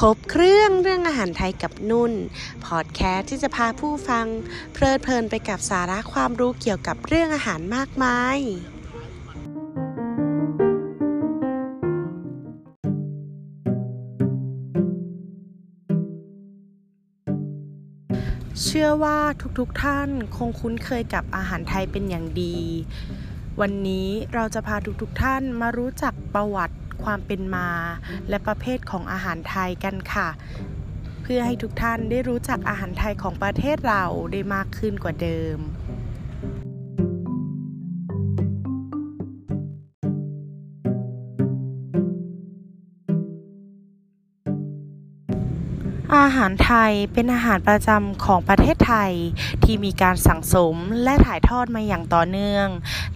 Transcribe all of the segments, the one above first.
ครบเครื่องเรื่องอาหารไทยกับนุ่น พอดแคสต์ที่จะพาผู้ฟัง เพลิดเพลินไปกับสาระความรู้เกี่ยวกับเรื่องอาหารมากมาย เชื่อว่าทุกๆทท่านคงคุ้นเคยกับอาหารไทยเป็นอย่างดี วันนี้เราจะพาทุกๆทท่านมารู้จักประวัติ ความเป็นมา และประเภทของอาหารไทยกันค่ะ เพื่อให้ทุกท่านได้รู้จักอาหารไทยของประเทศเราได้มากขึ้นกว่าเดิม อาหารไทยเป็นอาหารประจำของประเทศไทย ที่มีการสั่งสมและถ่ายทอดมาอย่างต่อเนื่อง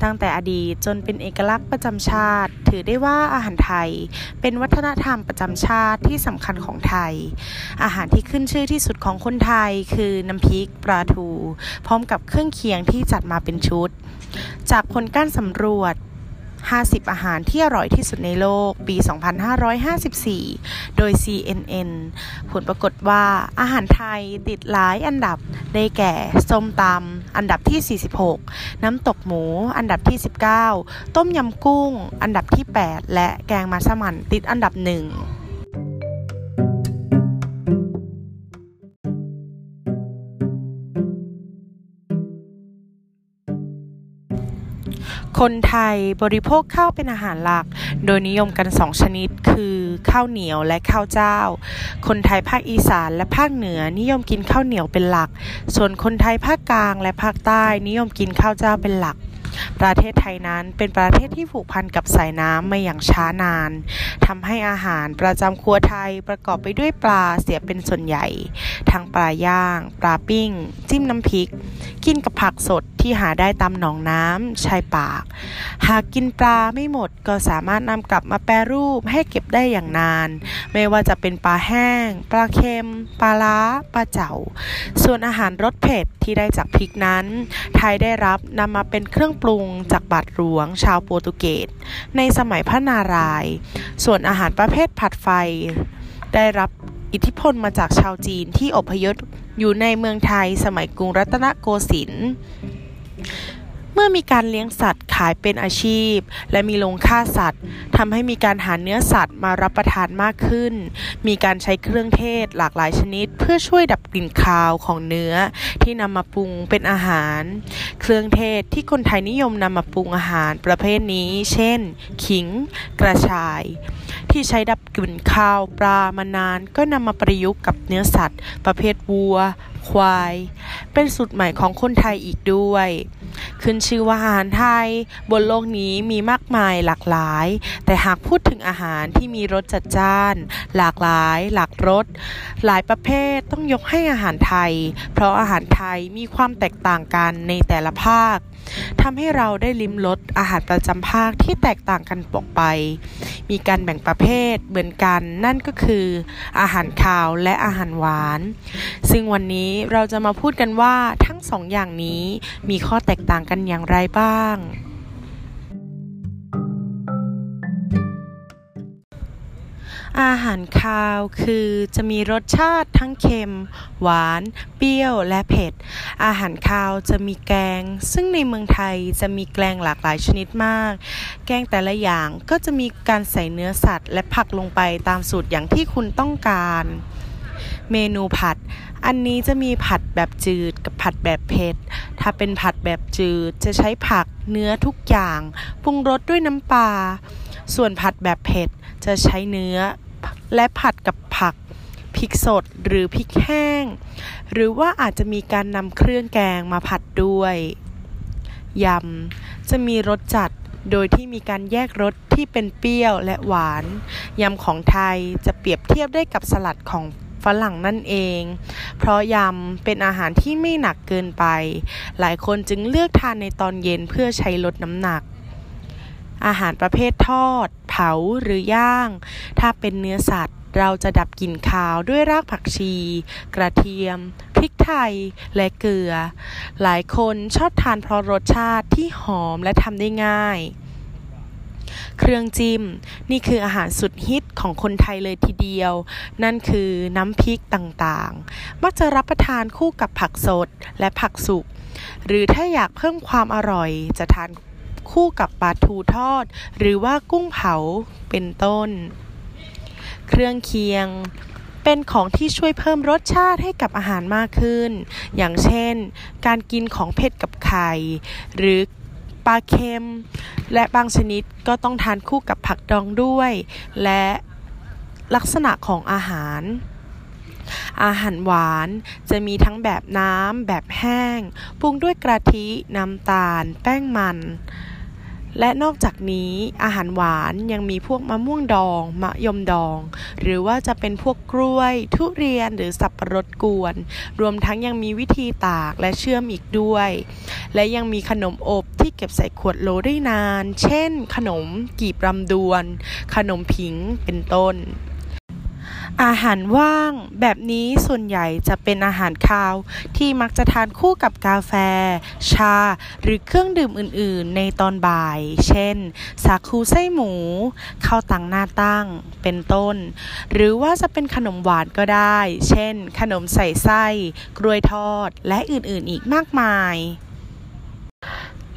ตั้งแต่อดีตจนเป็นเอกลักษณ์ประจำชาติ ถือได้ว่าอาหารไทย เป็นวัฒนธรรมประจำชาติที่สำคัญของไทย อาหารที่ขึ้นชื่อที่สุดของคนไทยคือน้ำพริกปลาทู พร้อมกับเครื่องเคียงที่จัดมาเป็นชุด จากผลการสำรวจ 50 อาหารที่อร่อยที่สุดในโลก ปี 2554 โดย CNN ผลปรากฏว่าอาหารไทยติดหลายอันดับ ได้แก่ ส้มตำอันดับที่ 46 น้ำตกหมู อันดับที่ 19 ต้มยำกุ้ง อันดับที่ 8 และแกงมัสมั่นติดอันดับหนึ่ง คนไทยบริโภคข้าวเป็นอาหารหลัก โดยนิยมกันสองชนิดคือข้าวเหนียวและข้าวเจ้า คนไทยภาคอีสานและภาคเหนือนิยมกินข้าวเหนียวเป็นหลัก ส่วนคนไทยภาคกลางและภาคใต้นิยมกินข้าวเจ้าเป็นหลักประเทศไทยนั้นเป็นประเทศที่ผูกพันกับสายน้ำมาอย่างช้านานทำให้อาหารประจำครัวไทยประกอบไปด้วยปลาเสียเป็นส่วนใหญ่ ทั้งปลาย่าง ปลาปิ้ง จิ้มน้ำพริก กินกับผักสดที่หาได้ตามหนองน้ำชายปาก หากกินปลาไม่หมดก็สามารถนำกลับมาแปรรูปให้เก็บได้อย่างนาน ไม่ว่าจะเป็นปลาแห้ง ปลาเค็ม ปลาล้า ปลาเจ๋า ส่วนอาหารรสเผ็ดที่ได้จากพริกนั้น ไทยได้รับนำมาเป็นเครื่องปรุงจากบาทหลวงชาวโปรตุเกสในสมัยพระนารายณ์ส่วนอาหารประเภทผัดไฟได้รับ อิทธิพลมาจากชาวจีนที่อพยพอยู่ในเมืองไทยสมัยกรุงรัตนโกสินทร์ เมื่อมีการเลี้ยงสัตว์ขายเป็นอาชีพ และมีโรงฆ่าสัตว์ทำให้มีการหาเนื้อสัตว์มารับประทานมากขึ้น มีการใช้เครื่องเทศหลากหลายชนิด เพื่อช่วยดับกลิ่นคาวของเนื้อที่นำมาปรุงเป็นอาหาร เครื่องเทศที่คนไทยนิยมนำมาปรุงอาหารประเภทนี้ เช่น ขิง กระชาย ที่ใช้ดับกลิ่นคาวปลามานาน ก็นำมาประยุกต์กับเนื้อสัตว์ ประเภทวัว ควาย เป็นสูตรใหม่ของคนไทยอีกด้วย ขึ้นชื่อว่าอาหารไทย บนโลกนี้มีมากมายหลากหลาย แต่หากพูดถึงอาหารที่มีรสจัดจ้าน หลากหลาย หลากรสหลายประเภทต้องยกให้อาหารไทย เพราะอาหารไทยมีความแตกต่างกันในแต่ละภาคทำให้เราได้ลิ้มรสอาหารประจำภาคที่แตกต่างกันออกไป มีการแบ่งประเภทเหมือนกันนั่นก็คือ อาหารคาวและอาหารหวาน ซึ่งวันนี้เราจะมาพูดกันว่าทั้งสองอย่างนี้มีข้อแตกต่างกันกันอย่างไรบ้าง อาหารคาวคือจะมีรสชาติทั้งเค็ม หวาน เปรี้ยว และเผ็ด อาหารคาวจะมีแกง ซึ่งในเมืองไทยจะมีแกงหลากหลายชนิดมาก แกงแต่ละอย่างก็จะมีการใส่เนื้อสัตว์ และผักลงไปตามสูตรอย่างที่คุณต้องการเมนูผัด อันนี้จะมีผัดแบบจืดกับผัดแบบเผ็ด ถ้าเป็นผัดแบบจืดจะใช้ผักเนื้อทุกอย่างปรุงรสด้วยน้ำปลา ส่วนผัดแบบเผ็ดจะใช้เนื้อและผัดกับผักพริกสดหรือพริกแห้ง หรือว่าอาจจะมีการนำเครื่องแกงมาผัดด้วยยำจะมีรสจัดโดยที่มีการแยกรสที่เป็นเปรี้ยวและหวาน ยำของไทยจะเปรียบเทียบได้กับสลัดของ ฝรั่งนั่นเอง เพราะยำเป็นอาหารที่ไม่หนักเกินไป หลายคนจึงเลือกทานในตอนเย็นเพื่อใช้ลดน้ำหนัก อาหารประเภททอด เผาหรือย่าง ถ้าเป็นเนื้อสัตว์เราจะดับกลิ่นคาวด้วยรากผักชี กระเทียม พริกไทย และเกลือ หลายคนชอบทานเพราะรสชาติที่หอมและทำได้ง่าย เครื่องจิ้ม นี่คืออาหารสุดฮิตของคนไทยเลยทีเดียว นั่นคือน้ำพริกต่างๆ มักจะรับประทานคู่กับผักสดและผักสุก หรือถ้าอยากเพิ่มความอร่อยจะทานคู่กับปลาทูทอด หรือว่ากุ้งเผาเป็นต้น เครื่องเคียงเป็นของที่ช่วยเพิ่มรสชาติให้กับอาหารมากขึ้น อย่างเช่น การกินของเผ็ดกับไข่ หรือ ปลาเค็ม และบางชนิดก็ต้องทานคู่กับผักดองด้วย และลักษณะของอาหาร อาหารหวานจะมีทั้งแบบน้ำ แบบแห้ง ปรุงด้วยกะทิ น้ำตาล แป้งมัน และนอกจากนี้อาหารหวานยังมีพวกมะม่วงดอง มะยมดอง หรือว่าจะเป็นพวกกล้วย ทุเรียนหรือสับปะรดกวน รวมทั้งยังมีวิธีตากและเชื่อมอีกด้วย และยังมีขนมอบที่เก็บใส่ขวดโหลได้นาน เช่น ขนมกีบรำดวน ขนมผิงเป็นต้น อาหารว่างแบบนี้ส่วนใหญ่จะเป็นอาหารคาว ที่มักจะทานคู่กับกาแฟ ชา หรือเครื่องดื่มอื่น ๆ ในตอนบ่าย เช่น สาคูไส้หมูข้าวตังหน้าตั้ง เป็นต้น หรือว่าจะเป็นขนมหวานก็ได้ เช่น ขนมใส่ไส้ กล้วยทอด และอื่น ๆ อีกมากมาย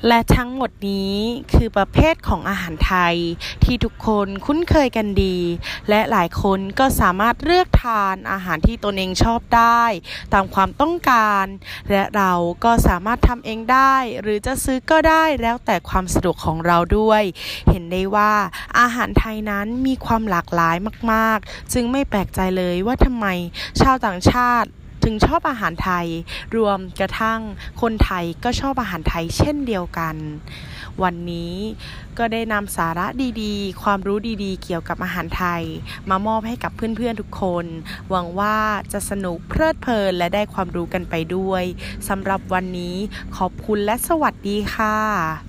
และทั้งหมดนี้คือประเภทของอาหารไทย ที่ทุกคนคุ้นเคยกันดี และหลายคนก็สามารถเลือกทานอาหารที่ตนเองชอบได้ ตามความต้องการ และเราก็สามารถทำเองได้ หรือจะซื้อก็ได้แล้วแต่ความสะดวกของเราด้วย เห็นได้ว่าอาหารไทยนั้นมีความหลากหลายมาก ๆ จึงไม่แปลกใจเลยว่าทำไมชาวต่างชาติ ถึงชอบอาหารไทย รวมกระทั่งคนไทยก็ชอบอาหารไทยเช่นเดียวกัน วันนี้ก็ได้นำสาระดีๆ ความรู้ดีๆ เกี่ยวกับอาหารไทย มามอบให้กับเพื่อนๆทุกคน หวังว่าจะสนุกเพลิดเพลินและได้ความรู้กันไปด้วยสำหรับวันนี้ขอบคุณและสวัสดีค่ะ